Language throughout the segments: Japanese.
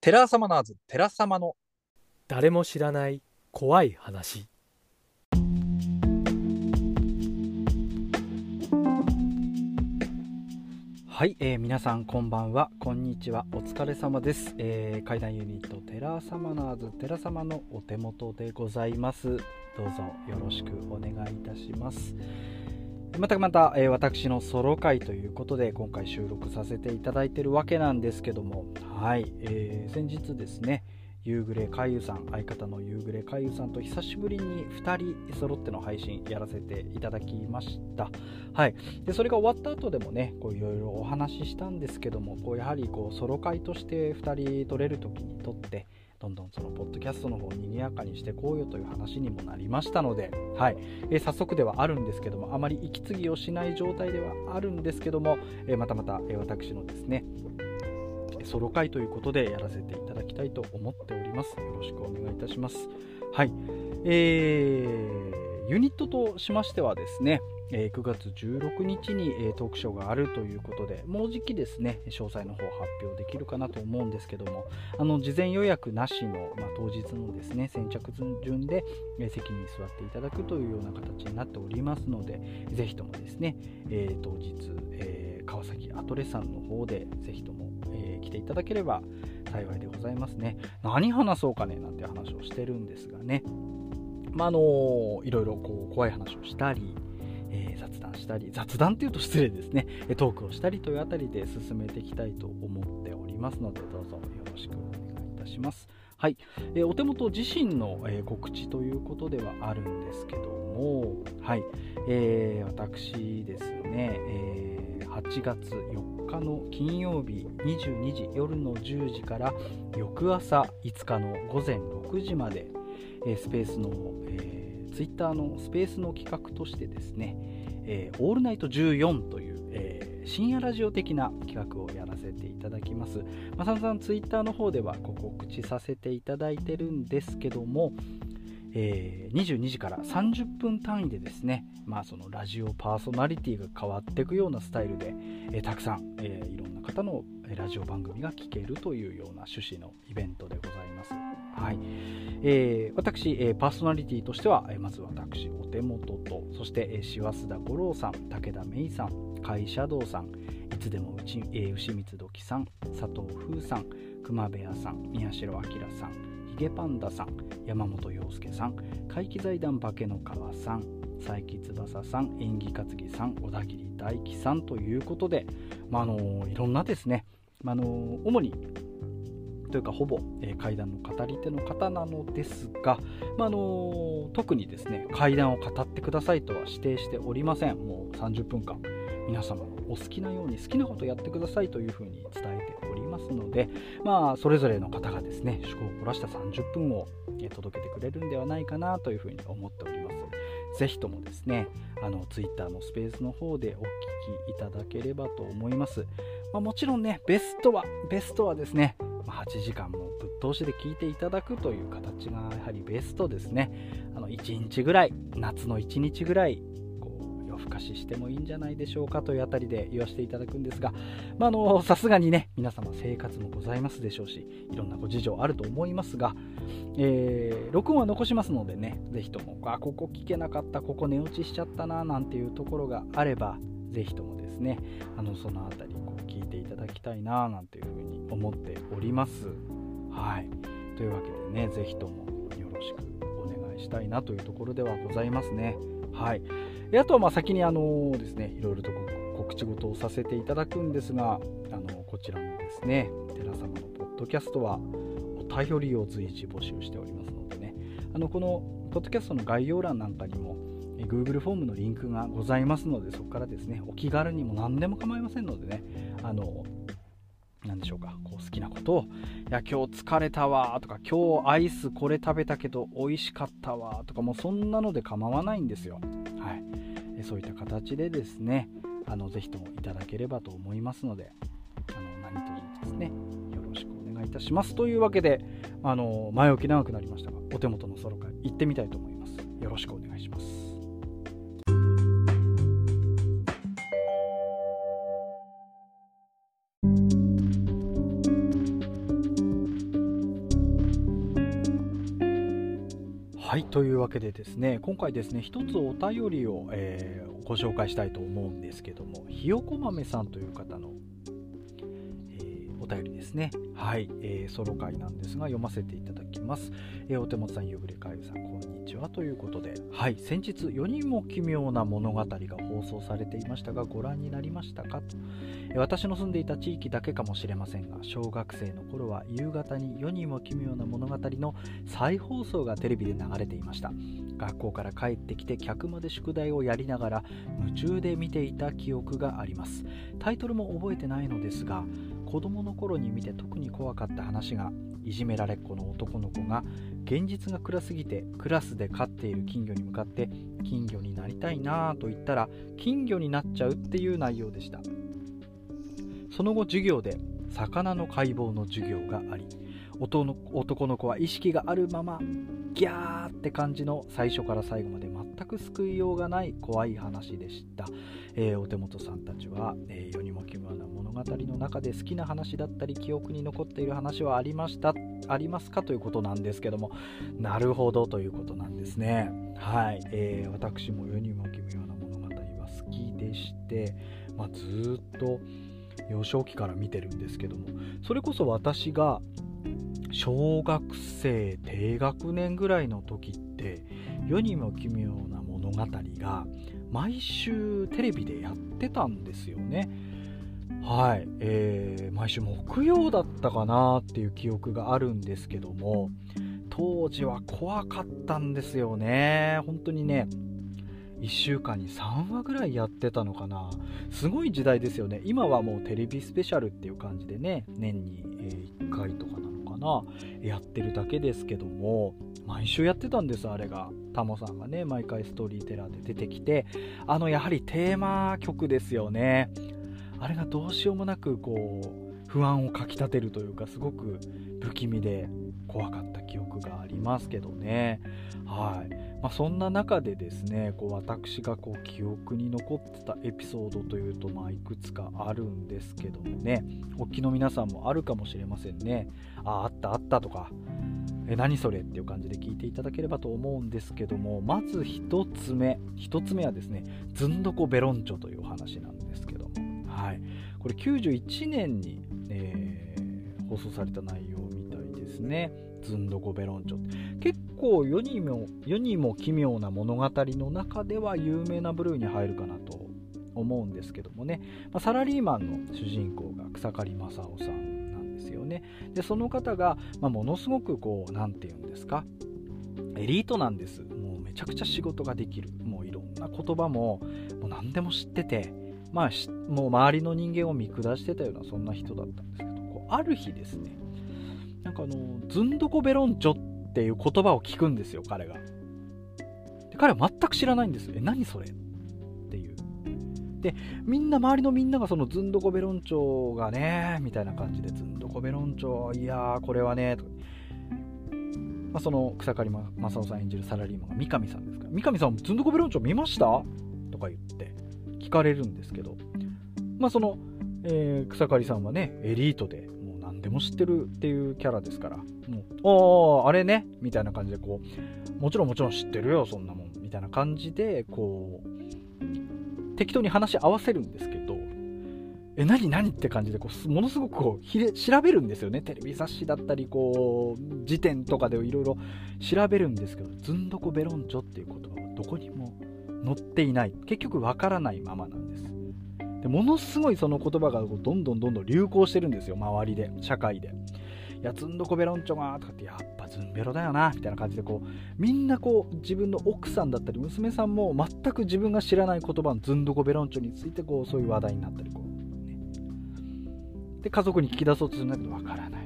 テラサマナーズ、テラサマの。誰も知らない怖い話。はい、えー皆さんこんばんは。こんにちは。お疲れ様です、えー、怪談ユニットテラサマナーズテラサマのおてもとでございます。どうぞよろしくお願いいたします。またまた、えー私のソロ回ということで今回収録させていただいているわけなんですけどもはい、えー先日ですね夕暮れ海遊さん相方の夕暮れ海遊さんと久しぶりに2人揃っての配信やらせていただきました。はいでそれが終わった後でもねいろいろお話ししたんですけどもこうやはりこうソロ会として2人撮れる時に撮ってどんどんそのポッドキャストの方を賑やかにしてこうよという話にもなりましたので、はいえ早速ではあるんですけどもあまり息継ぎをしない状態ではあるんですけども、えまたまた、私のですねソロ会ということでやらせていただきたいと思っております。よろしくお願いいたします。はい。えー、ユニットとしましてはですね、えー9月16日に、えートークショーがあるということで、もうじきですね、詳細の方発表できるかなと思うんですけども、あの事前予約なしの、まあ、当日のですね、先着順で、えー席に座っていただくというような形になっておりますので、ぜひともですね、えー当日、えー川崎アトレさんの方でぜひとも、えー来ていただければ幸いでございますね。何話そうかねなんて話をしてるんですがね、まああのいろいろこう怖い話をしたり、え雑談したり雑談っていうと失礼ですねトークをしたりというあたりで進めていきたいと思っておりますのでどうぞよろしくお願いいたします。はい、えーお手元自身の、えー告知ということではあるんですけども、はいえー私ですね、え8月4日の金曜日22時夜の10時から翌朝5日の午前6時まで、スペースの、えー、ツイッターのスペースの企画としてですね、えーオールナイト14という、えー深夜ラジオ的な企画をやらせていただきます。まあ、さんさんツイッターの方ではご告知させていただいてるんですけども、えー22時から30分単位でですね、まあ、そのラジオパーソナリティが変わっていくようなスタイルで、えーたくさん、えーいろんな方のラジオ番組が聞けるというような趣旨のイベントでございます。はいえー私、えーパーソナリティとしては、えーまず私お手元とそして、えー、師走田五郎さん武田芽衣さん甲斐シャさんいつでもうち、えー牛光時さん佐藤風さん熊部屋さん宮代明さんヒゲパンダさん山本陽介さん怪奇財団化けの川さん佐伯翼さん演技担ぎさん小田切大樹さんということで、まあ、あのいろんなですね、まあ、の主にというかほぼ、えー怪談の語り手の方なのですが、まああの特にですね怪談を語ってくださいとは指定しておりません。もう30分間皆様のお好きなように好きなことやってくださいというふうに伝えてますのでまあそれぞれの方がですね趣向を凝らした30分をえ届けてくれるんではないかなというふうに思っております。ぜひともですねあの Twitter のスペースの方でお聞きいただければと思います、まあ、もちろんねベストはベストはですねま8時間もぶっ通しで聞いていただくという形がやはりベストですね。あの1日ぐらい夏の1日ぐらい夜更かししてもいいんじゃないでしょうかというあたりで言わせていただくんですがまあのさすがにね皆様生活もございますでしょうしいろんなご事情あると思いますが、えー録音は残しますのでねぜひともあここ聞けなかったここ寝落ちしちゃったななんていうところがあればぜひともですねあのそのあたりこう聞いていただきたいななんていうふうに思っております。はい。というわけでねぜひともよろしくお願いしたいなというところではございますね。はい。であとはまあ先にあのですねいろいろと告知事をさせていただくんですがあのこちらのですね寺様のポッドキャストはお便りを随時募集しておりますのでね。あのこのポッドキャストの概要欄なんかにも Google フォームのリンクがございますのでそこからですねお気軽にも何でも構いませんのでねあの何でしょうかこう好きなことを「いや今日疲れたわ」とか「今日アイスこれ食べたけど美味しかったわ」とかもうそんなので構わないんですよ。はい。そういった形でですねあのぜひともいただければと思いますのであの何卒ですねよろしくお願いいたします。というわけであの前置き長くなりましたがお手元のソロ会行ってみたいと思います。よろしくお願いします。というわけでですね今回ですね一つお便りを、えー、ご紹介したいと思うんですけどもひよこ豆さんという方の、えー、お便りですね。はい、えー、ソロ回なんですが読ませていただきます、えお手元さんゆぐれかゆさんこんにちは。ということではい先日4人も奇妙な物語が放送されていましたがご覧になりましたか？と私の住んでいた地域だけかもしれませんが小学生の頃は夕方に世にも奇妙な物語の再放送がテレビで流れていました。学校から帰ってきて客まで宿題をやりながら夢中で見ていた記憶があります。タイトルも覚えてないのですが子供の頃に見て特に怖かった話がいじめられっ子の男の子が現実が暗すぎてクラスで飼っている金魚に向かって金魚になりたいなぁと言ったら金魚になっちゃうっていう内容でした。その後授業で魚の解剖の授業があり男の子は意識があるままギャーって感じの最初から最後まで全く救いようがない怖い話でした、えー、お手元さんたちは、えー、世にも奇妙な語の中で好きな話だったり記憶に残っている話はありましたありますかということなんですけども。なるほどということなんですね。はい、えー、私も世にも奇妙な物語は好きでして、まあ、ずっと幼少期から見てるんですけども。それこそ私が小学生低学年ぐらいの時って世にも奇妙な物語が毎週テレビでやってたんですよね。はい、えー、毎週木曜だったかなっていう記憶があるんですけども当時は怖かったんですよね。本当にね1週間に3話ぐらいやってたのかな。すごい時代ですよね。今はもうテレビスペシャルっていう感じでね年に1回とかなのかな。やってるだけですけども毎週やってたんですあれが。タモさんがね毎回ストーリーテラーで出てきて。あのやはりテーマ曲ですよね。あれがどうしようもなくこう不安をかきたてるというかすごく不気味で怖かった記憶がありますけどね。はい。まあ、そんな中でですねこう私がこう記憶に残ってたエピソードというと、まあ、いくつかあるんですけどもね。おっきの皆さんもあるかもしれませんね。あああったあったとか。え何それっていう感じで聞いていただければと思うんですけどもまず1つ目1つ目はですねずんどこベロンチョというお話なんですはい。これ91年に、えー、放送された内容みたいですね。ずんどこベロンチョ。結構世にも世にも奇妙な物語の中では有名な部類に入るかなと思うんですけどもね、まあ、サラリーマンの主人公が草刈正雄さんなんですよね。でその方が、まあ、ものすごくこう何て言うんですか。エリートなんです。もうめちゃくちゃ仕事ができる。もういろんな言葉ももう何でも知っててまあもう周りの人間を見下してたようなそんな人だったんですけどこうある日ですねなんかあのずんどこベロンチョっていう言葉を聞くんですよ彼が。で彼は全く知らないんですえ何それ？っていう。でみんな周りのみんながそのずんどこベロンチョがねみたいな感じでずんどこベロンチョいやーこれはねとか。まあ、その草刈正雄さん演じるサラリーマンが三上さんですから三上さんずんどこベロンチョ見ました？とか言って。聞かれるんですけどまあその、えー、草刈さんはねエリートでもう何でも知ってるっていうキャラですから、もう、ああ、あれね、みたいな感じで、こう、もちろんもちろん知ってるよ、そんなもん、みたいな感じで、こう、適当に話し合わせるんですけど、え、何何って感じでこう、ものすごくこうひれ調べるんですよね。テレビ雑誌だったり、こう、辞典とかでいろいろ調べるんですけど、ずんどこベロンチョっていう言葉はどこにも載っていない。結局わからないままなんです。でものすごいその言葉がどんどんどんどん流行してるんですよ周りで社会で。いやずんどこベロンチョがとかってやっぱずんベロだよなみたいな感じでこうみんなこう自分の奥さんだったり娘さんも全く自分が知らない言葉のずんどこベロンチョについてこうそういう話題になったりこう、ね、で家族に聞き出そうとするんだけどわからない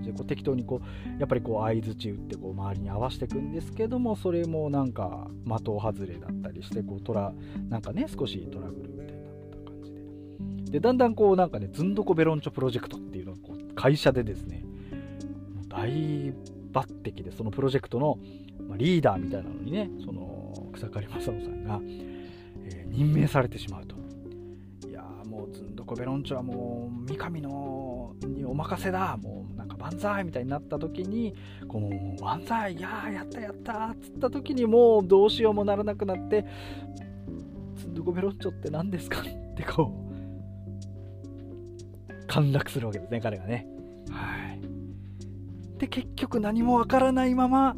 感じでこう適当にこうやっぱりこう相づち打ってこう周りに合わせていくんですけどもそれもなんか的外れだったりしてこうトラなんかね少しトラブルみたいな感じでで、だんだんこうなんかね、ずんどこベロンチョプロジェクトっていうのがこう会社でですね、大抜擢でそのプロジェクトのリーダーみたいなのにね、その草刈正雄さんが、えー、任命されてしまうと。どこベロンチョはもう三上のにお任せだ。もうなんか万歳。みたいになった時にこの万歳いややったやった。っつった時にもうどうしようもならなくなって。どこベロンチョって何ですか？ってこう陥落するわけですね彼がね。はい。で結局何もわからないまま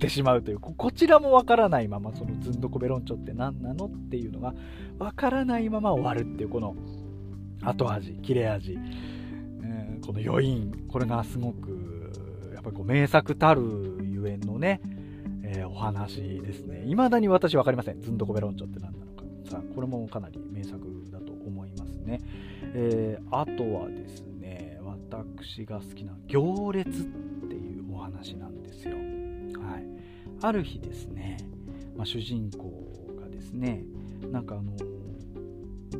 ってしまうというこちらもわからないままそのずんどこベロンチョって何なのっていうのがわからないまま終わるっていうこの後味切れ味、えー、この余韻。これがすごくやっぱりこう名作たるゆえんのね、えー、お話ですね。未だに私分かりません。ずんどこベロンチョって何なのか。さあこれもかなり名作だと思いますね、えー、あとはですね私が好きな行列っていうお話なんですよ。はい。ある日ですね、まあ、主人公がですねなんかあの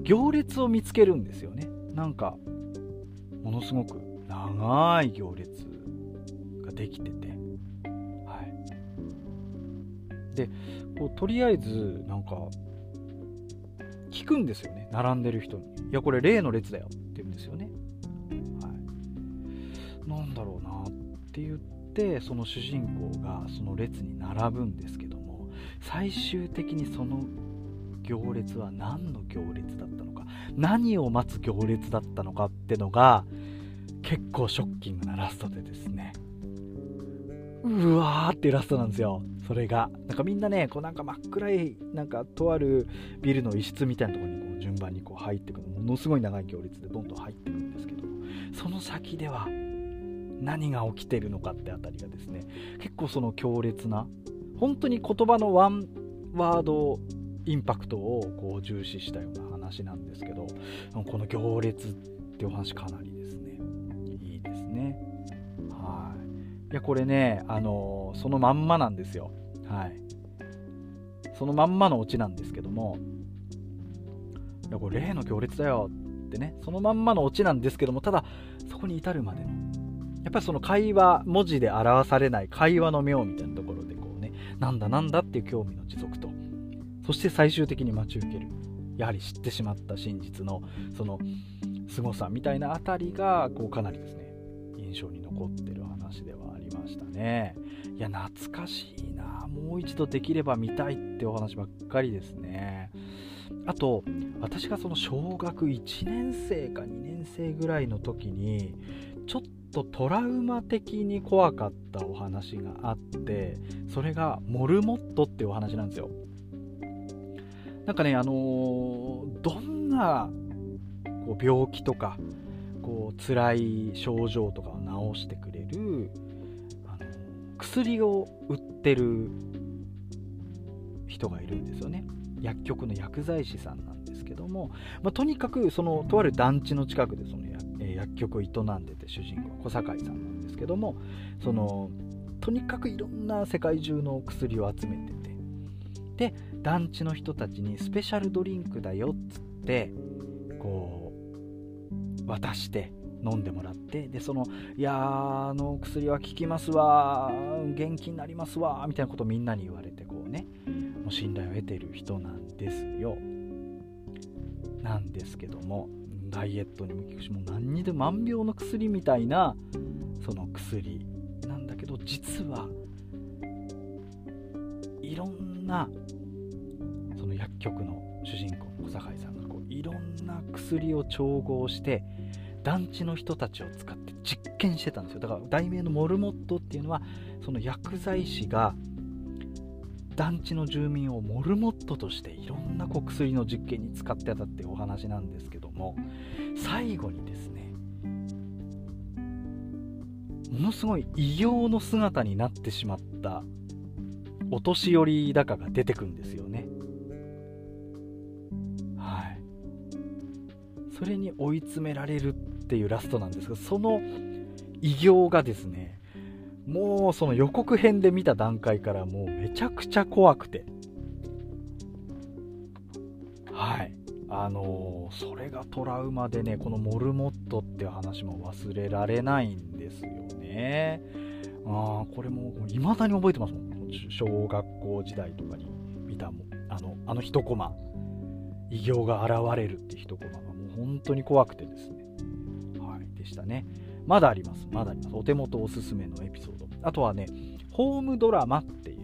行列を見つけるんですよね。なんかものすごく長い行列ができてて。はい。でこうとりあえずなんか聞くんですよね。並んでる人に「いやこれ例の列だよ」って言うんですよね。はい。なんだろうなって言ってってその主人公がその列に並ぶんですけども最終的にその行列は何の行列だったのか何を待つ行列だったのかってのが結構ショッキングなラストでですね。うわーってラストなんですよ。それが。なんかみんなねこうなんか真っ暗いなんかとあるビルの一室みたいなところにこう順番にこう入ってくる。ものすごい長い行列でどんどん入ってくるんですけどその先では何が起きてるのかってあたりがですね結構その強烈な本当に言葉のワンワードインパクトをこう重視したような話なんですけどこの行列ってお話かなりですねいいですね。はい。いやこれねあのそのまんまなんですよ。はい。そのまんまのオチなんですけどもいやこれ例の行列だよってねそのまんまのオチなんですけどもただそこに至るまでのやっぱりその会話文字で表されない会話の妙みたいなところでこうねなんだなんだっていう興味の持続と。そして最終的に待ち受ける。やはり知ってしまった真実のその凄さみたいなあたりがこうかなりですね印象に残ってる話ではありましたね。いや懐かしいな。もう一度できれば見たいってお話ばっかりですね。あと私がその小学1年生か2年生ぐらいの時にちょっととトラウマ的に怖かったお話があってそれがモルモットっていうお話なんですよ。なんかねあのー、どんなこう病気とかこう辛い症状とかを治してくれるあの薬を売ってる人がいるんですよね。薬局の薬剤師さんなんですけども、まあ、とにかくそのとある団地の近くでその薬局を営んでて主人公小堺さんなんですけどもそのとにかくいろんな世界中の薬を集めててで団地の人たちにスペシャルドリンクだよっつってこう渡して飲んでもらってでそのいやあの薬は効きますわ元気になりますわみたいなことをみんなに言われてこうねもう信頼を得てる人なんですよ。なんですけどもダイエットにも効くしもう何にでも万病の薬みたいなその薬。なんだけど実はいろんなその薬局の主人公の小堺さんがこういろんな薬を調合して団地の人たちを使って実験してたんですよ。だから題名のモルモットっていうのはその薬剤師が団地の住民をモルモットとしていろんなこう薬の実験に使ってたってお話なんですけども最後にですねものすごい異形の姿になってしまったお年寄りだかが出てくんですよね。はい。それに追い詰められるっていうラストなんですがその異形がですねもうその予告編で見た段階からもうめちゃくちゃ怖くて。はい。あのー、それがトラウマでねこのモルモットっていう話も忘れられないんですよね。ああこれも未だに覚えてますもん。小学校時代とかに見たもあのあの一コマ。異形が現れるって一コマがもう本当に怖くてですね。はい。でしたね。まだあります。まだあります。お手元おすすめのエピソード。あとはねホームドラマっていう、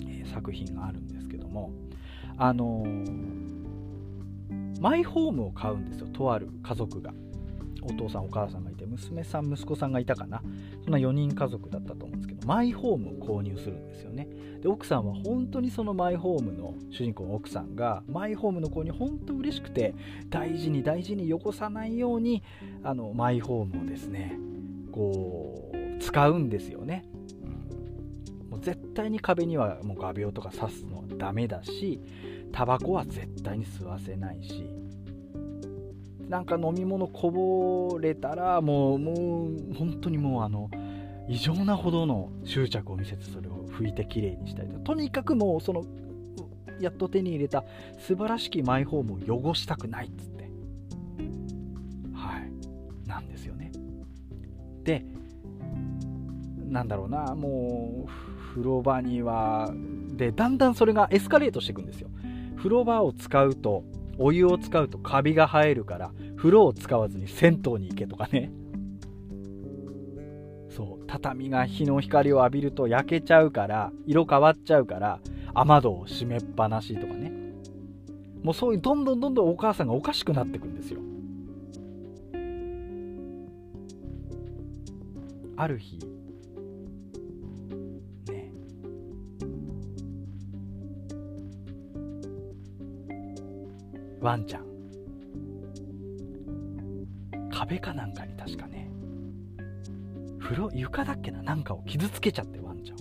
えー、作品があるんですけどもあのー、マイホームを買うんですよ。とある家族が。お父さんお母さんがいて娘さん息子さんがいたかな。そんな4人家族だったと思うマイホームを購入するんですよね。で奥さんは本当にそのマイホームの主人公の奥さんがマイホームの購入本当嬉しくて大事に大事によこさないようにあのマイホームをですねこう使うんですよね、うん、もう絶対に壁にはもう画鋲とか刺すのはダメだしタバコは絶対に吸わせないしなんか飲み物こぼれたらもうもう本当にもうあの異常なほどの執着を見せてそれを拭いてきれいにしたりと。とにかくもうそのやっと手に入れた素晴らしきマイホームを汚したくないっつって。はい。なんですよね。でなんだろうなもう風呂場にはでだんだんそれがエスカレートしていくんですよ。風呂場を使うとお湯を使うとカビが生えるから風呂を使わずに銭湯に行けとかね。畳が日の光を浴びると焼けちゃうから色変わっちゃうから雨戸を閉めっぱなしとかね。もうそういうどんどんどんどんお母さんがおかしくなってくんですよ。ある日ね。ワンちゃん。壁かなんかに風呂床だっけな？なんかを傷つけちゃってワンちゃん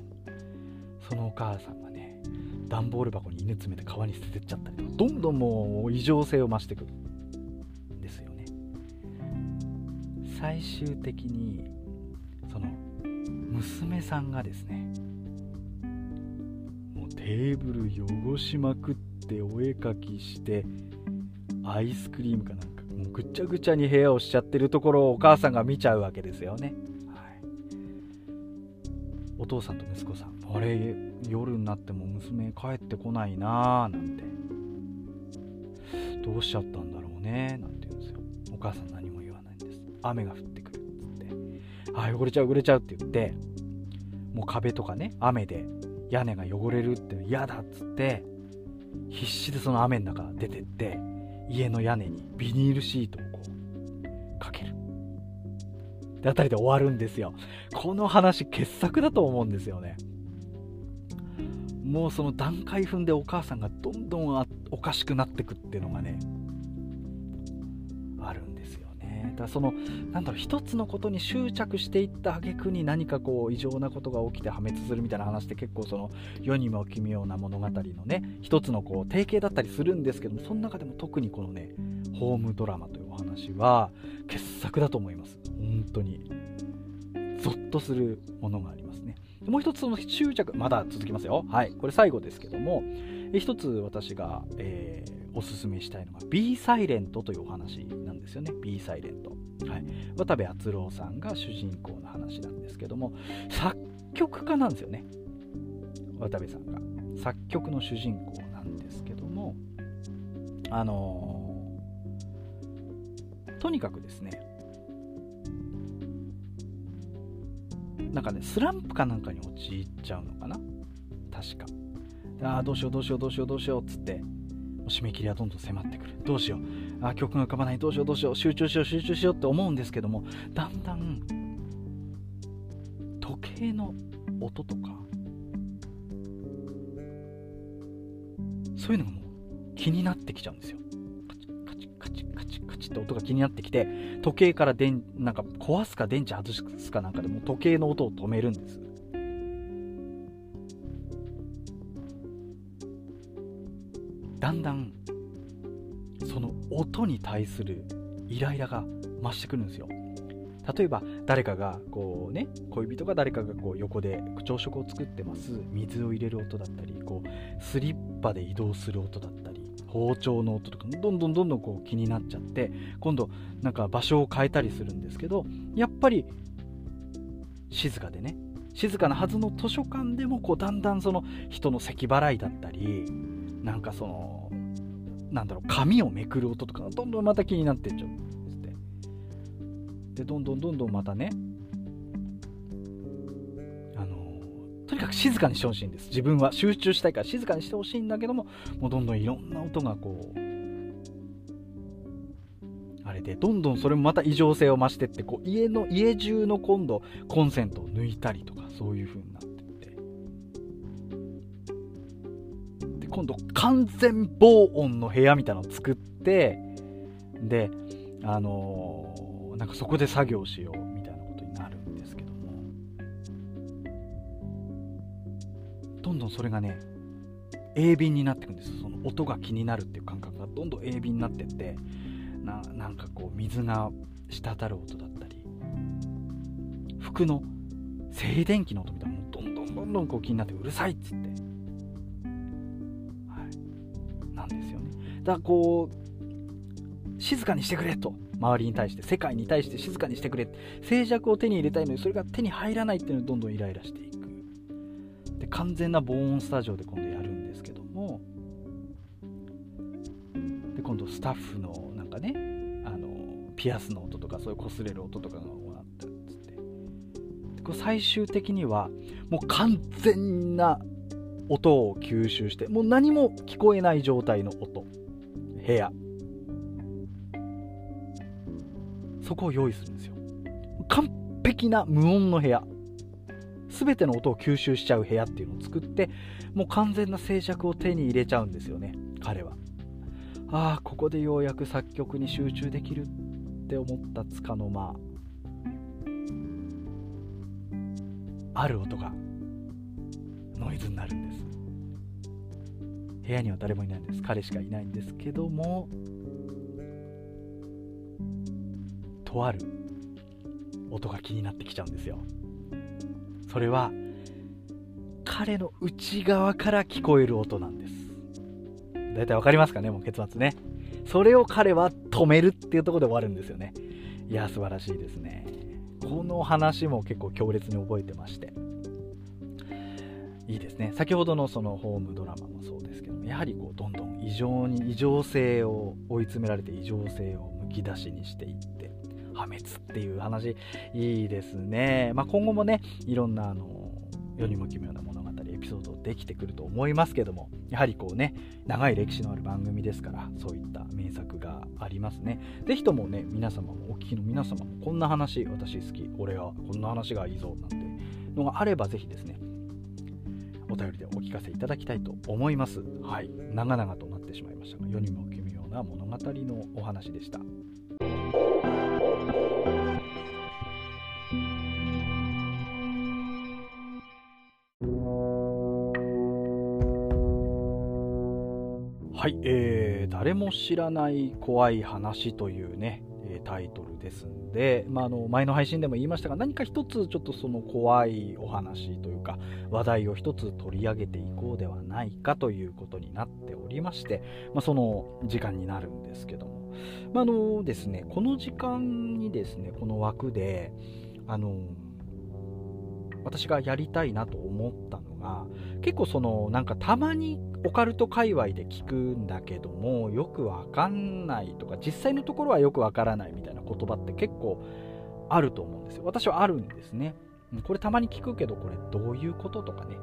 そのお母さんがね段ボール箱に犬詰めて川に捨ててっちゃったりとか。どんどんもう異常性を増してくるんですよね。最終的にその娘さんがですねもうテーブル汚しまくってお絵かきしてアイスクリームかなんかもうぐちゃぐちゃに部屋をしちゃってるところをお母さんが見ちゃうわけですよね。お父さんと息子さん。あれ夜になっても娘帰ってこないなーなんて。どうしちゃったんだろうねなんて言うんですよ。お母さん何も言わないんです。雨が降ってくるっつって。あ汚れちゃう汚れちゃうって言ってもう壁とかね雨で屋根が汚れるって嫌だっつって必死でその雨の中出てって家の屋根にビニールシートをであたりで終わるんですよ。この話傑作だと思うんですよね。もうその段階踏んでお母さんがどんどんおかしくなってくっていうのがねあるんですよね。だからそのなんだろう一つのことに執着していった挙句に何かこう異常なことが起きて破滅するみたいな話って結構その世にも奇妙な物語のね一つのこう定型だったりするんですけどもその中でも特にこのねホームドラマというお話は傑作だと思います。本当に。ゾッとするものがありますね。もう一つその執着まだ続きますよ。はい。これ最後ですけども一つ私が、えー、おすすめしたいのが B サイレントというお話なんですよね。B サイレント、はい、渡部篤郎さんが主人公の話なんですけども作曲家なんですよね。渡部さんが。作曲の主人公なんですけどもあのー、とにかくですねなんかねスランプかなんかに陥っちゃうのかな？確か。ああどうしようどうしようどうしようどうしようっつって締め切りはどんどん迫ってくる。どうしよう。あ曲が浮かばない。どうしようどうしよう。集中しよう集中しようって思うんですけどもだんだん時計の音とかそういうのがもう気になってきちゃうんですよ。チって音が気になってきて時計から電なんか壊すか電池外すかなんかでも時計の音を止めるんです。だんだんその音に対するイライラが増してくるんですよ。例えば誰かがこうね恋人が誰かがこう横で朝食を作ってます。水を入れる音だったりこうスリッパで移動する音だったり。包丁の音とかどんどんどんどんこう気になっちゃって今度なんか場所を変えたりするんですけどやっぱり静かでね静かなはずの図書館でもこうだんだんその人の咳払いだったりなんかそのなんだろう紙をめくる音とかどんどんまた気になってっちゃうんですって。でどんどんどんどんまたねかく静かにしてほしいんです。自分は集中したいから静かにしてほしいんだけどももうどんどんいろんな音がこうあれでどんどんそれもまた異常性を増してってこう家の家中の今度コンセントを抜いたりとかそういう風になってって。で今度完全防音の部屋みたいなのを作ってであのーなんかそこで作業しよう。どんそれがね鋭敏になっていくんですその音が気になるっていう感覚が。どんどん鋭敏になってってななんかこう水が滴る音だったり服の静電気の音みたいなのもどんどんどんどんこう気になってうるさいっつって、はい、なんですよね。だからこう静かにしてくれと。周りに対して世界に対して静かにしてくれ。静寂を手に入れたいのにそれが手に入らないっていうのにどんどんイライラしていく。完全な防音スタジオで今度やるんですけども。で今度スタッフのなんかねあのピアスの音とかそういう擦れる音とかがこうなったっつって。でこう最終的にはもう完全な音を吸収してもう何も聞こえない状態の音。部屋。そこを用意するんですよ。完璧な無音の部屋。全ての音を吸収しちゃう部屋っていうのを作ってもう完全な静寂を手に入れちゃうんですよね彼は。ああここでようやく作曲に集中できるって思ったつかの間ある音がノイズになるんです。部屋には誰もいないんです。彼しかいないんですけどもとある音が気になってきちゃうんですよ。それは彼の内側から聞こえる音なんです。大体わかりますかね？もう結末ね。それを彼は止めるっていうところで終わるんですよね。いや素晴らしいですね。この話も結構強烈に覚えてまして。いいですね。先ほどのそのホームドラマもそうですけどやはりこうどんどん異常に異常性を追い詰められて異常性をむき出しにしていって破滅っていう話いいですね、まあ、今後もねいろんなあの世にも奇妙な物語エピソードできてくると思いますけどもやはりこうね長い歴史のある番組ですからそういった名作がありますね。是非ともね皆様もお聞きの皆様もこんな話私好き俺はこんな話がいいぞなんてのがあれば是非ですねお便りでお聞かせいただきたいと思います。はい。長々となってしまいましたが世にも奇妙な物語のお話でした。はい、えー、誰も知らない怖い話というね、えタイトルですんで、まあ、の前の配信でも言いましたが何か一つちょっとその怖いお話というか話題を一つ取り上げていこうではないかということになっておりまして、まあ、その時間になるんですけども、まあ、のですねこの時間にですねこの枠であの私がやりたいなと思ったのが結構そのなんかたまにオカルト界隈で聞くんだけどもよくわかんないとか実際のところはよくわからないみたいな言葉って結構あると思うんですよ。私はあるんですね。これたまに聞くけどこれどういうこととかね。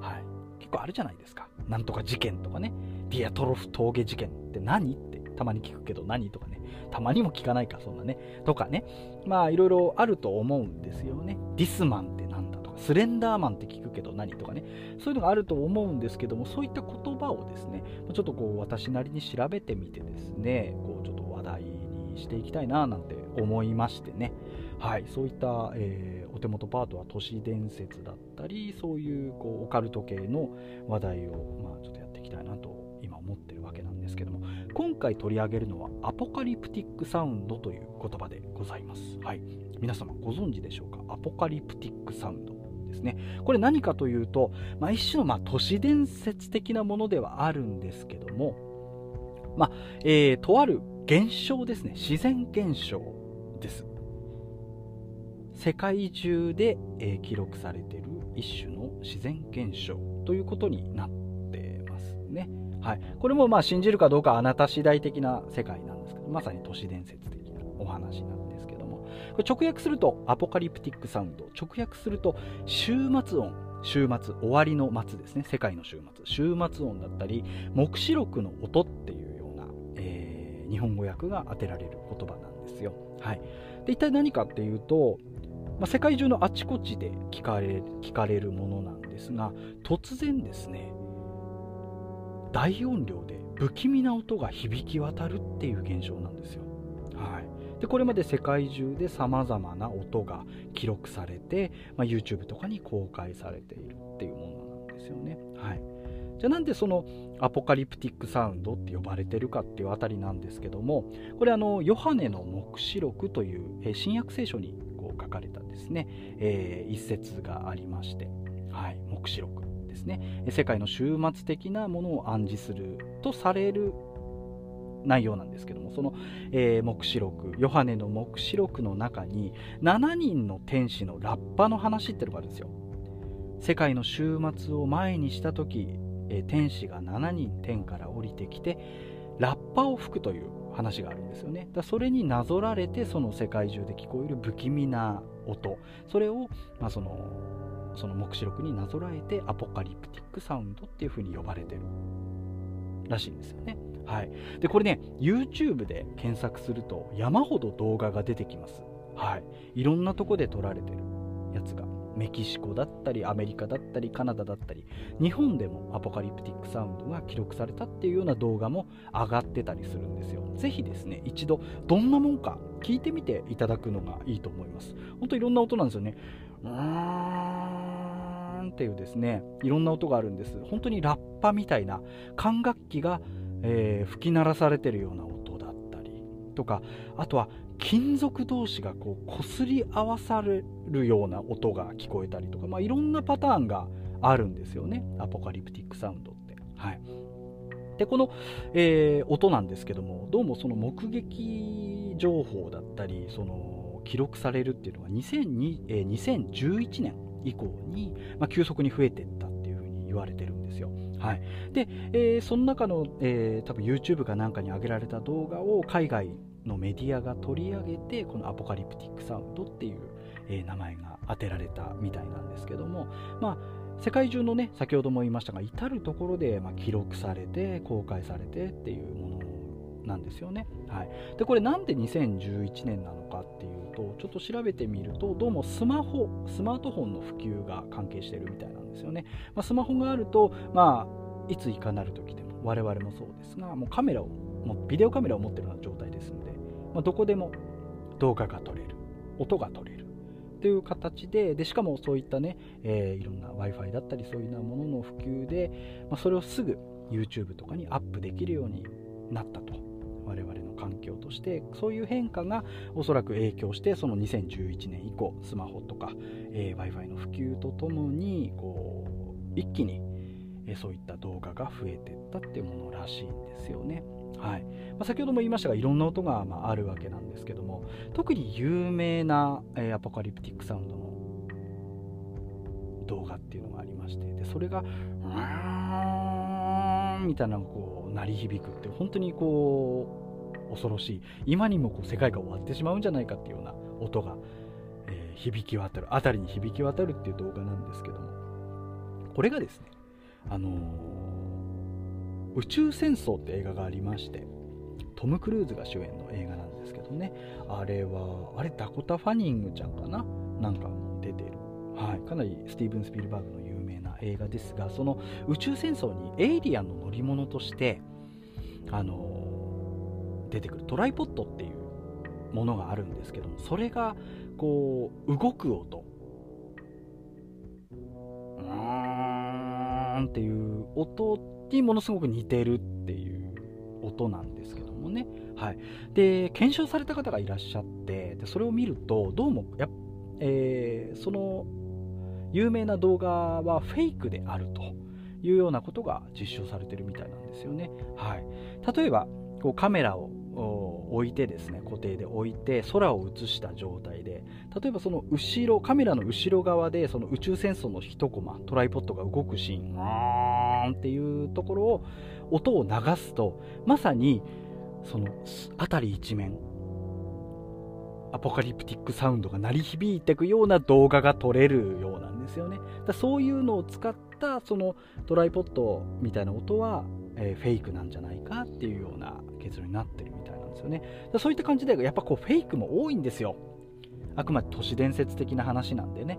はい。結構あるじゃないですか。なんとか事件とかね。ディアトロフ峠事件って何って。たまに聞くけど何とかね。たまにも聞かないかそんなね。とかね。まあいろいろあると思うんですよね。ディスマンってなんだとか。スレンダーマンって聞くけど何とかね。そういうのがあると思うんですけどもそういった言葉をですねちょっとこう私なりに調べてみてですねこうちょっと話題にしていきたいななんて思いましてね。はい。そういった、えーお手元パートは都市伝説だったりそういうこうオカルト系の話題を、まあ、ちょっとやっていきたいなと今回取り上げるのはアポカリプティックサウンドという言葉でございます。はい。皆様ご存知でしょうか？アポカリプティックサウンドですね。これ何かというと、まあ、一種のま都市伝説的なものではあるんですけどもまあ、えーとある現象ですね。自然現象です。世界中で、えー記録されている一種の自然現象ということになってますね。はい、これもまあ信じるかどうかあなた次第的な世界なんですけどまさに都市伝説的なお話なんですけども。これ直訳するとアポカリプティックサウンド。直訳すると終末音。週末終わりの末ですね。世界の週末。週末音だったり黙示録の音っていうような、えー、日本語訳が当てられる言葉なんですよ、はい、で一体何かっていうと、まあ、世界中のあちこちで聞かれ聞かれるものなんですが突然ですね大音量で不気味な音が響き渡るっていう現象なんですよ。はい、でこれまで世界中でさまざまな音が記録されて、まあ、YouTube とかに公開されているっていうものなんですよね。はい、じゃあなんでそのアポカリプティックサウンドって呼ばれてるかっていうあたりなんですけどもこれあのヨハネの黙示録という、え新約聖書にこう書かれたですね、えー、一節がありまして、はい、黙示録ですね。世界の終末的なものを暗示するとされる内容なんですけどもその、えー、黙示録ヨハネの黙示録の中に7人の天使のラッパの話っていうのがあるんですよ。世界の終末を前にした時、えー、天使が7人天から降りてきてラッパを吹くという話があるんですよね。だそれになぞられてその世界中で聞こえる不気味な音。それを、まあ、そのその黙示録になぞらえてアポカリプティックサウンドっていう風に呼ばれてるらしいんですよね。はい、でこれね YouTube で検索すると山ほど動画が出てきます。はい、いろんなとこで撮られてるやつがメキシコだったりアメリカだったりカナダだったり日本でもアポカリプティックサウンドが記録されたっていうような動画も上がってたりするんですよ。ぜひですね一度どんなもんか聞いてみていただくのがいいと思います。本当いろんな音なんですよね。うーんっていうですねいろんな音があるんです。本当にラッパみたいな管楽器が、えー、吹き鳴らされてるような音だったりとかあとは金属同士がこう擦り合わされるような音が聞こえたりとか、まあ、いろんなパターンがあるんですよね。アポカリプティックサウンドって。はい。でこの、えー、音なんですけどもどうもその目撃情報だったりその記録されるっていうのが2002、えー、2011年以降に、まあ、急速に増えていったっていうふうに言われてるんですよ。はい、で、えー、その中の、えー、多分 YouTube かなんかに上げられた動画を海外のメディアが取り上げてこのアポカリプティックサウンドっていう、えー、名前が当てられたみたいなんですけども、まあ、世界中のね先ほども言いましたが至る所で、ま、記録されて公開されてっていうものなんですよね。はい、でこれなんで2011年なのかっていうとちょっと調べてみるとどうもスマホスマートフォンの普及が関係してるみたいなんですよね。まあ、スマホがあると、まあ、いついかなる時でも我々もそうですがもうカメラをもうビデオカメラを持ってるような状態ですので、まあ、どこでも動画が撮れる音が撮れるという形ででしかもそういったね、えー、いろんな w i f i だったりそういうようなものの普及で、まあ、それをすぐ YouTube とかにアップできるようになったと我々の環境としてそういう変化がおそらく影響してその2011年以降スマホとか、えー、w i f i の普及とともにこう一気に、え、そういった動画が増えてったっていうものらしいんですよね。はいまあ、先ほども言いましたがいろんな音がまああるわけなんですけども特に有名な、えー、アポカリプティックサウンドの動画っていうのがありましてでそれが「うーん」みたいなこう鳴り響くって本当にこう恐ろしい。今にもこう世界が終わってしまうんじゃないかっていうような音が、えー、響き渡る辺りに響き渡るっていう動画なんですけども。これがですねあのー、宇宙戦争って映画がありましてトム・クルーズが主演の映画なんですけどね。あれはあれダコタ・ファニングちゃんかな？なんかも出てる、はい、かなりスティーブン・スピルバーグの有映画ですがその宇宙戦争にエイリアンの乗り物としてあの出てくるトライポットっていうものがあるんですけどもそれがこう動く音。うーんっていう音にものすごく似てるっていう音なんですけどもね、はい、で検証された方がいらっしゃってでそれを見るとどうもや、えー、その有名な動画はフェイクであるというようなことが実証されてるみたいなんですよね。はい、例えばこうカメラを置いてですね固定で置いて空を映した状態で例えばその後ろカメラの後ろ側でその宇宙戦争の一コマトライポットが動くシーンーンっていうところを音を流すとまさにその辺り一面アポカリプティックサウンドが鳴り響いていくような動画が撮れるようなんですよね。だそういうのを使ったそのトライポッドみたいな音は、えー、フェイクなんじゃないかっていうような結論になってるみたいなんですよね。だそういった感じでやっぱこうフェイクも多いんですよ。あくまで都市伝説的な話なんでね。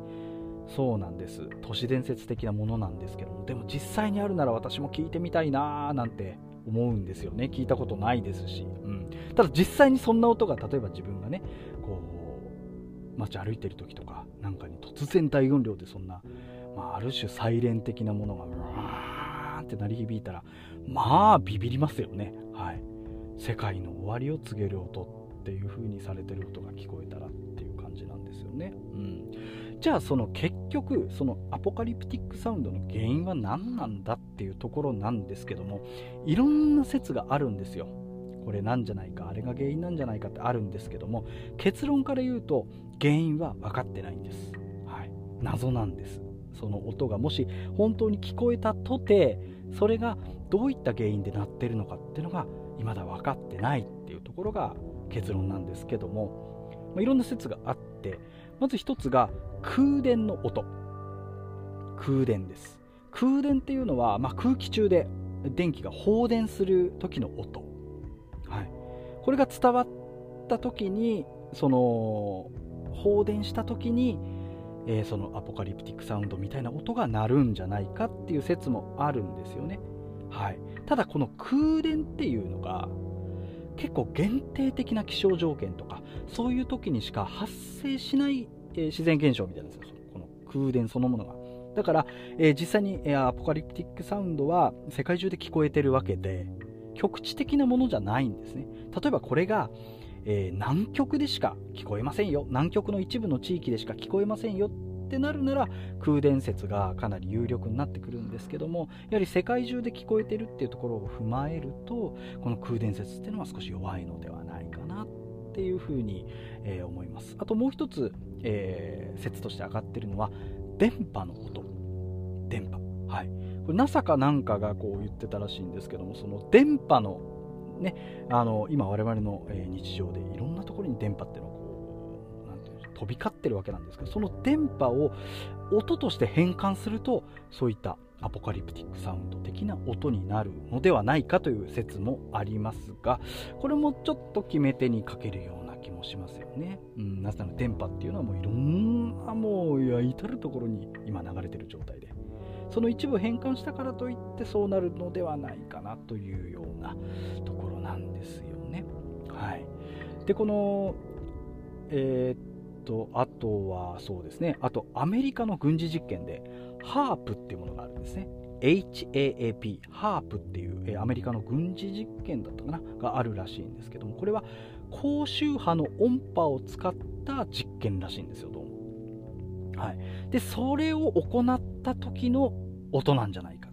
そうなんです。都市伝説的なものなんですけども。でも実際にあるなら私も聞いてみたいなーなんて思うんですよね。聞いたことないですし、うん、ただ実際にそんな音が例えば自分がねこう街歩いてる時とかなんかに突然大音量でそんな、まあ、ある種サイレン的なものがうわーって鳴り響いたらまあビビりますよね。はい。世界の終わりを告げる音っていう風にされてる音が聞こえたらっていう感じなんですよね。うん。じゃあその結局そのアポカリプティックサウンドの原因は何なんだっていうところなんですけどもいろんな説があるんですよ。これなんじゃないかあれが原因なんじゃないかってあるんですけども結論から言うと原因は分かってないんです、はい、謎なんです。その音がもし本当に聞こえたとてそれがどういった原因で鳴ってるのかっていうのが未だ分かってないっていうところが結論なんですけども、まあ、いろんな説があってまず一つが空電の音。空電です。空電っていうのは、まあ、空気中で電気が放電する時の音。はい。これが伝わった時にその放電した時に、えー、そのアポカリプティックサウンドみたいな音が鳴るんじゃないかっていう説もあるんですよね、はい、ただこの空電っていうのが結構限定的な気象条件とかそういう時にしか発生しない、え、自然現象みたいなんですよ。この空電そのものが。だから、えー、実際に、えー、アポカリプティックサウンドは世界中で聞こえてるわけで局地的なものじゃないんですね。例えばこれが、えー、南極でしか聞こえませんよ。南極の一部の地域でしか聞こえませんよ。ってなるなら空伝説がかなり有力になってくるんですけどもやはり世界中で聞こえてるっていうところを踏まえるとこの空伝説っていうのは少し弱いのではないかなっていうふうに、えー、思います。あともう一つ、えー、説として上がってるのは電波の音。電波。はい。これ NASA かなんかがこう言ってたらしいんですけどもその電波のねあの今我々の日常でいろんなところに電波っていうのがこうなんていう飛び交ってるわけなんですけどその電波を音として変換するとそういったアポカリプティックサウンド的な音になるのではないかという説もありますがこれもちょっと決め手にかけるよう気もしますよね。うん、なぜなら電波っていうのはもういろんなもういや至る所に今流れてる状態でその一部変換したからといってそうなるのではないかなというようなところなんですよね。はい、でこのえー、っとあとはそうですねあとアメリカの軍事実験でハープっていうものがあるんですね。HAAP、ハープっていう、えアメリカの軍事実験だったかな？があるらしいんですけどもこれは高周波の音波を使った実験らしいんですよどうも。はい、でそれを行った時の音なんじゃないか。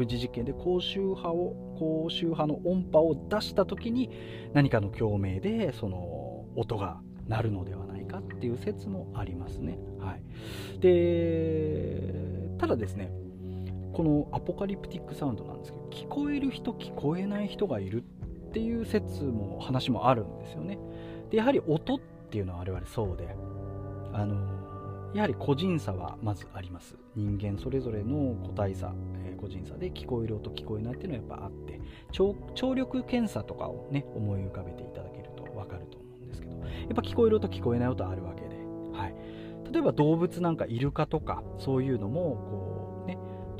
軍事実験で高周波を高周波の音波を出した時に何かの共鳴でその音が鳴るのではないかっていう説もありますね、はい、でただですねこのアポカリプティックサウンドなんですけど聞こえる人聞こえない人がいるっていう説も話もあるんですよね。でやはり音っていうのは我々そうであのやはり個人差はまずあります。人間それぞれの個体差、えー、個人差で聞こえる音聞こえないっていうのはやっぱあって聴力検査とかをね思い浮かべていただけると分かると思うんですけどやっぱ聞こえる音聞こえない音あるわけで、はい、例えば動物なんかイルカとかそういうのもこう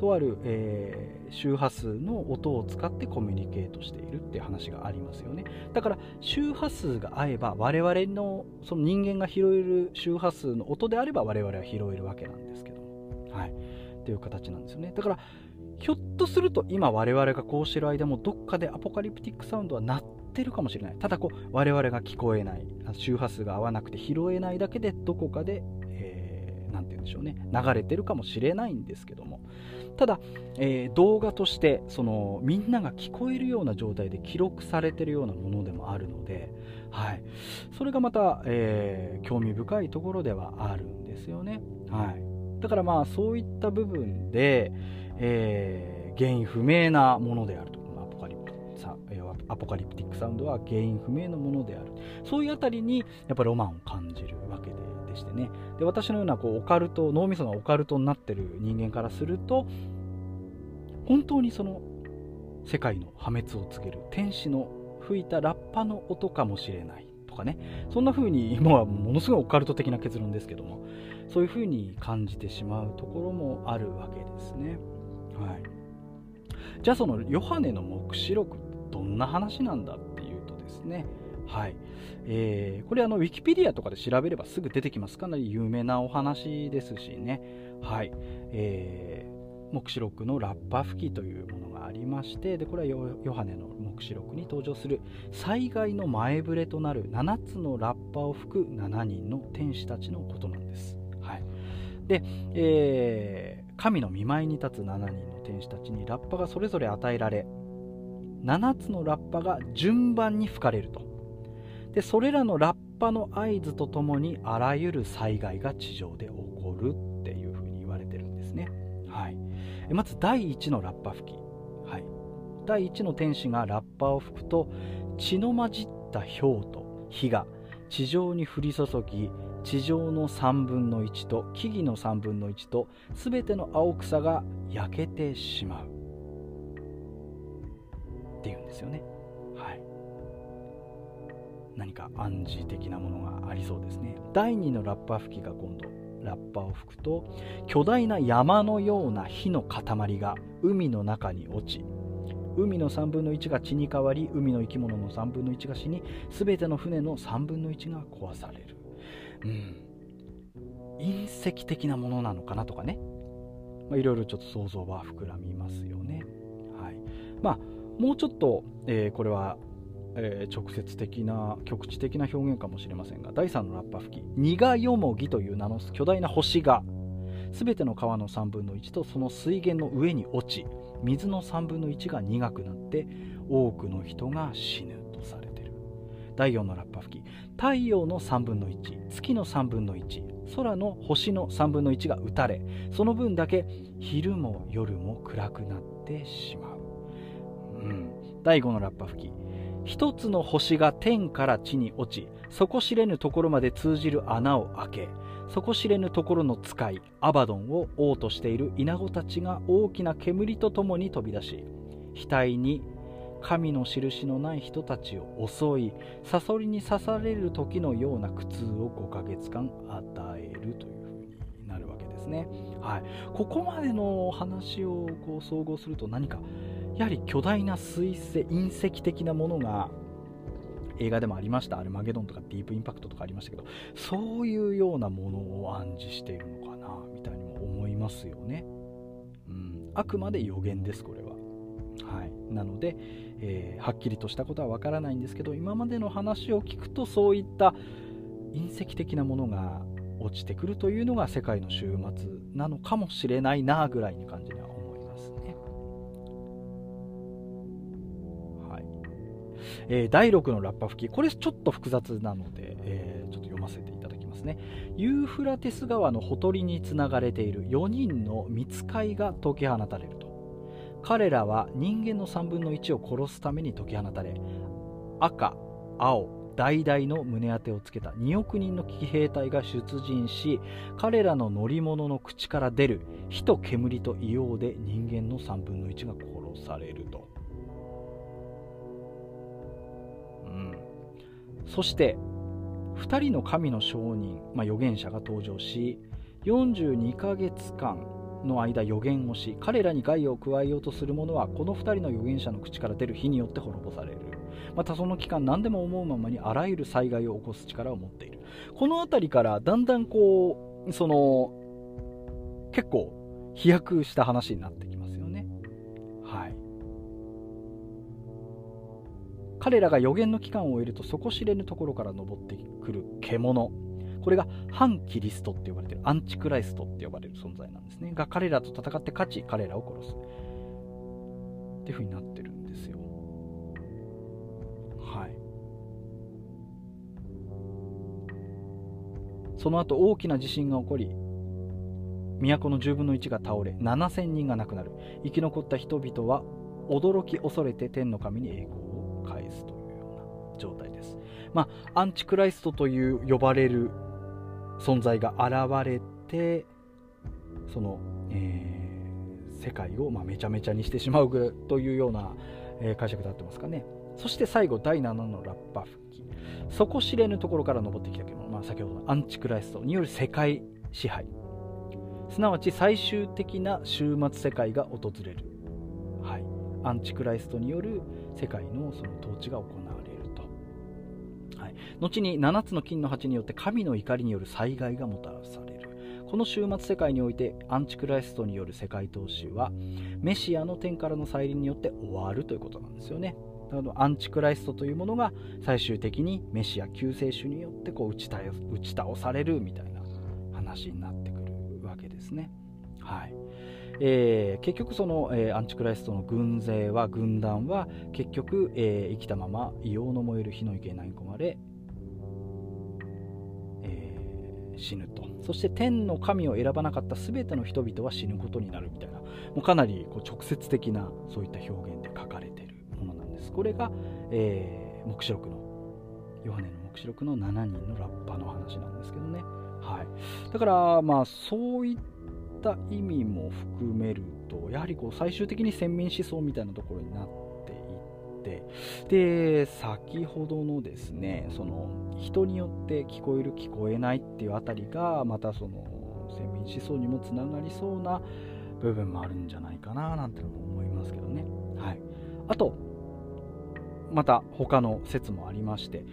とある、えー、周波数の音を使ってコミュニケートしているって話がありますよね。だから周波数が合えば我々のその人間が拾える周波数の音であれば我々は拾えるわけなんですけどはい。っていう形なんですよね。だからひょっとすると今我々がこうしてる間もどっかでアポカリプティックサウンドは鳴ってるかもしれない。ただこう我々が聞こえない。周波数が合わなくて拾えないだけでどこかで何、えー、て言うんでしょうね。流れてるかもしれないんですけども。ただ、えー、動画としてそのみんなが聞こえるような状態で記録されてるようなものでもあるので、はい、それがまた、えー、興味深いところではあるんですよね。はい。だからまあそういった部分で、えー、原因不明なものであると。さアポカリプティックサウンドは原因不明のものである。そういうあたりにやっぱロマンを感じるわけででしてね。で私のようなこうオカルト脳みそがオカルトになってる人間からすると本当にその世界の破滅を告げる天使の吹いたラッパの音かもしれない。とかね。そんな風に今はものすごいオカルト的な結論ですけどもそういう風に感じてしまうところもあるわけですね。はい、じゃあそのヨハネの黙示録どんな話なんだっていうとですね。はい。えー、これあのウィキペディアとかで調べればすぐ出てきます。かなり有名なお話ですしね。はい。えー、黙示録のラッパ吹きというものがありましてでこれはヨハネの黙示録に登場する。災害の前触れとなる7つのラッパを吹く7人の天使たちのことなんです。はい、で、えー、神の見舞いに立つ7人の天使たちにラッパがそれぞれ与えられ7つのラッパが順番に吹かれると。でそれらのラッパの合図とともにあらゆる災害が地上で起こるっていうふうに言われてるんですね、はい、まず第1のラッパ吹き、はい、第1の天使がラッパを吹くと血の混じった氷と火が地上に降り注ぎ地上の3分の1と木々の3分の1と全ての青草が焼けてしまう。っていうんですよね。はい。何か暗示的なものがありそうですね。第2のラッパ吹きが今度ラッパを吹くと巨大な山のような火の塊が海の中に落ち海の3分の1が血に変わり海の生き物の3分の1が死に全ての船の3分の1が壊されるうん隕石的なものなのかなとかねいろいろちょっと想像は膨らみますよねはいまあもうちょっと、えー、これは、えー、直接的な局地的な表現かもしれませんが第3のラッパ吹きニガヨモギという名の巨大な星が全ての川の3分の1とその水源の上に落ち水の3分の1が苦くなって多くの人が死ぬとされてる。第4のラッパ吹き太陽の3分の1月の3分の1空の星の3分の1が打たれその分だけ昼も夜も暗くなってしまう、第5のラッパ吹き。一つの星が天から地に落ち底知れぬところまで通じる穴を開け底知れぬところの使いアバドンを王としているイナゴたちが大きな煙とともに飛び出し額に神の印のない人たちを襲いサソリに刺される時のような苦痛を5ヶ月間与えるというふうになるわけですね。はい、ここまでの話をこう総合すると何かやはり巨大な水星隕石的なものが映画でもありました。アルマゲドンとかディープインパクトとかありましたけどそういうようなものを暗示しているのかなみたいにも思いますよね、うん、あくまで予言ですこれは。はい。なので、えー、はっきりとしたことはわからないんですけど今までの話を聞くとそういった隕石的なものが落ちてくるというのが世界の終末なのかもしれないなぐらいに感じにはえー、第6のラッパ吹き。これちょっと複雑なので、えー、ちょっと読ませていただきますね。ユーフラテス川のほとりにつながれている4人の見つかいが解き放たれると。彼らは人間の3分の1を殺すために解き放たれ赤青橙の胸当てをつけた2億人の騎兵隊が出陣し彼らの乗り物の口から出る火と煙と硫黄で人間の3分の1が殺されると。そして2人の神の証人、まあ、預言者が登場し42ヶ月間の間予言をし彼らに害を加えようとする者はこの2人の預言者の口から出る火によって滅ぼされる。またその期間何でも思うままにあらゆる災害を起こす力を持っている。この辺りからだんだんこうその結構飛躍した話になってきます。彼らが予言の期間を終えると底知れぬところから登ってくる獣。これが反キリストって呼ばれてる。アンチクライストって呼ばれる存在なんですね。が彼らと戦って勝ち彼らを殺す。っていうふうになってるんですよ。はい。その後大きな地震が起こり都の10分の1が倒れ7000人が亡くなる。生き残った人々は驚き恐れて天の神に栄光。返すというような状態です。まあアンチクライストという呼ばれる存在が現れてその、えー、世界をまあめちゃめちゃにしてしまうというような、えー、解釈であってますかね。そして最後第7のラッパ吹き。底知れぬところから登ってきたけど、まあ、先ほどのアンチクライストによる世界支配。すなわち最終的な終末世界が訪れる、はい、アンチクライストによる世界のその統治が行われると、はい、後に7つの金の鉢によって神の怒りによる災害がもたらされる。この終末世界においてアンチクライストによる世界統治はメシアの天からの再臨によって終わるということなんですよね。アンチクライストというものが最終的にメシア救世主によってこう打ち倒打ち倒されるみたいな話になってくるわけですね。はい。えー、結局その、えー、アンチクライストの軍勢は軍団は結局、えー、生きたまま硫黄の燃える火の池に投げ込まれ、え死ぬと。そして天の神を選ばなかった全ての人々は死ぬことになるみたいな。もうかなりこう直接的なそういった表現で書かれているものなんです。これが、え黙示録のヨハネの黙示録の7人のラッパの話なんですけどね。はい、だからまあそういったった意味も含めるとやはりこう最終的に先民思想みたいなところになっていってで先ほどのですねその人によって聞こえる聞こえないっていうあたりがまたその先民思想にもつながりそうな部分もあるんじゃないかななんてのも思いますけどね。はい、あとまた他の説もありまして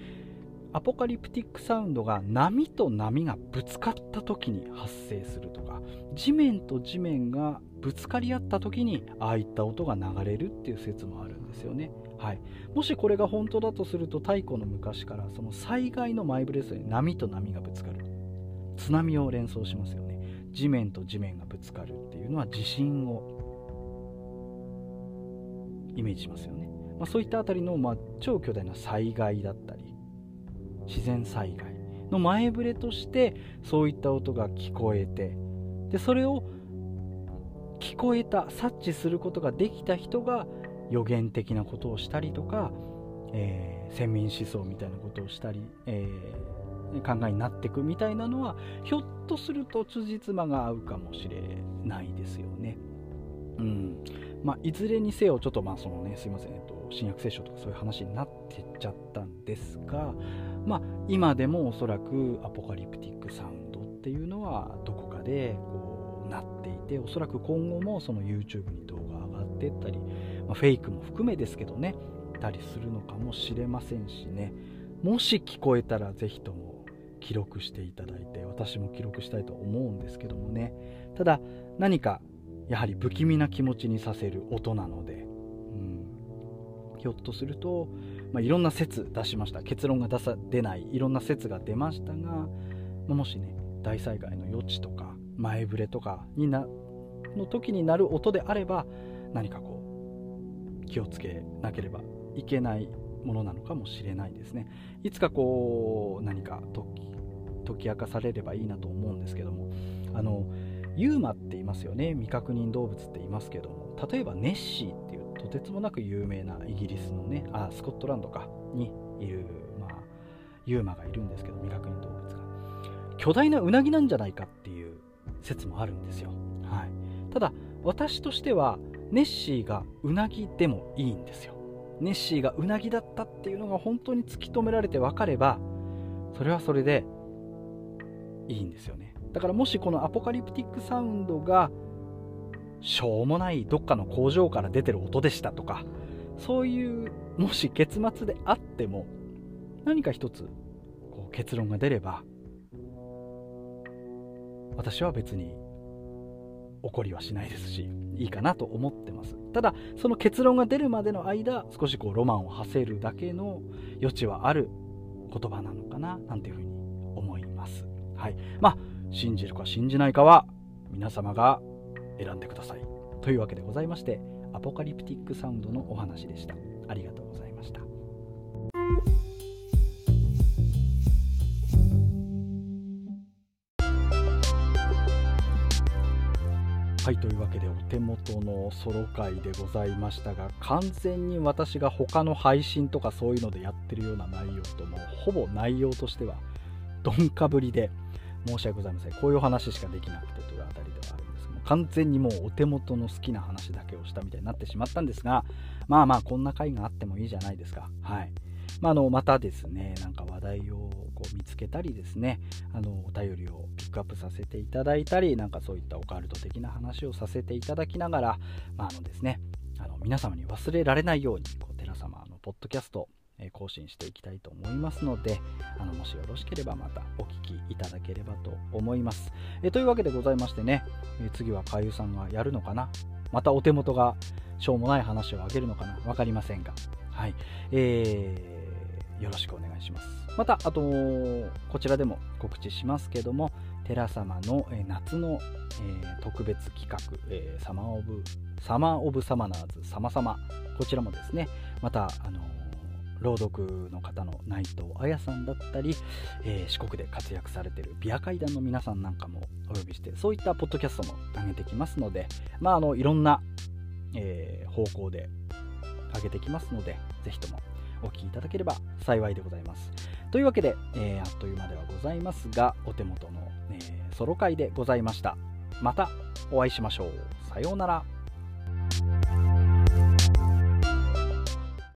アポカリプティックサウンドが波と波がぶつかった時に発生するとか地面と地面がぶつかり合った時にああいった音が流れるっていう説もあるんですよね、はい、もしこれが本当だとすると太古の昔からその災害の前触れですよね波と波がぶつかる。津波を連想しますよね。地面と地面がぶつかるっていうのは地震をイメージしますよね、まあ、そういったあたりのまあ超巨大な災害だったり自然災害の前触れとしてそういった音が聞こえてでそれを聞こえた察知することができた人が予言的なことをしたりとか、えー、先民思想みたいなことをしたり、えー、考えになっていくみたいなのはひょっとすると辻褄が合うかもしれないですよね。うんまあ、いずれにせよちょっとまあそのねすいません、えっと、新約聖書とかそういう話になってっちゃったんですが、まあ、今でもおそらくアポカリプティックサウンドっていうのはどこかでこうなっていておそらく今後もその YouTube に動画上がってったり、まあ、フェイクも含めですけどねたりするのかもしれませんしね。もし聞こえたら是非とも記録していただいて私も記録したいと思うんですけどもね。ただ何かやはり不気味な気持ちにさせる音なので、うん、ひょっとするとまあ、いろんな説出しました。結論が出さ出ない。いろんな説が出ましたが、まあ、もしね大災害の予知とか前触れとかになの時になる音であれば何かこう気をつけなければいけないものなのかもしれないですね。いつかこう何か解き明かされればいいなと思うんですけどもあのユーマって言いますよね。未確認動物って言いますけども例えばネッシーっていうとてつもなく有名なイギリスのねあスコットランドかにいる、まあ、ユーマがいるんですけど未確認動物が。巨大なウナギなんじゃないかっていう説もあるんですよ、はい、ただ私としてはネッシーがウナギでもいいんですよ。ネッシーがウナギだったっていうのが本当に突き止められて分かればそれはそれでいいんですよね。だからもしこのアポカリプティックサウンドがしょうもないどっかの工場から出てる音でしたとかそういうもし結末であっても何か一つこう結論が出れば私は別に怒りはしないですしいいかなと思ってます。ただその結論が出るまでの間少しこうロマンを馳せるだけの余地はある言葉なのかななんていうふうに思います。はい。まあ信じるか信じないかは皆様が選んでください。というわけでございましてアポカリプティックサウンドのお話でした。ありがとうございました。はいというわけでお手元のソロ回でございましたが完全に私が他の配信とかそういうのでやってるような内容ともほぼ内容としてはどんかぶりで申し訳ございません。こういう話しかできなくてと完全にもうお手元の好きな話だけをしたみたいになってしまったんですがまあまあこんな回があってもいいじゃないですか。はい。まあ、のまたですねなんか話題をこう見つけたりですねあのお便りをピックアップさせていただいたりなんかそういったオカルト的な話をさせていただきながら、まあ、あのですねあの皆様に忘れられないようにこう寺様のポッドキャスト更新していきたいと思いますのであのもしよろしければまたお聞きいただければと思います。えというわけでございましてねえ次はかゆさんがやるのかな？またお手元がしょうもない話をあげるのかな？分かりませんが。はい。えーよろしくお願いします。またあとこちらでも告知しますけども寺様の、え夏の、え、特別企画、え、サマーオブサマーオブサマナーズ様々。こちらもですねまたあの朗読の方の内藤彩さんだったり、えー、四国で活躍されてるビア階段の皆さんなんかもお呼びしてそういったポッドキャストも上げてきますので、まあ、あのいろんな、えー、方向で上げてきますのでぜひともお聴きいただければ幸いでございます。というわけで、えー、あっという間ではございますが、お手元の、え、ソロ会でございました。またお会いしましょう。さようなら。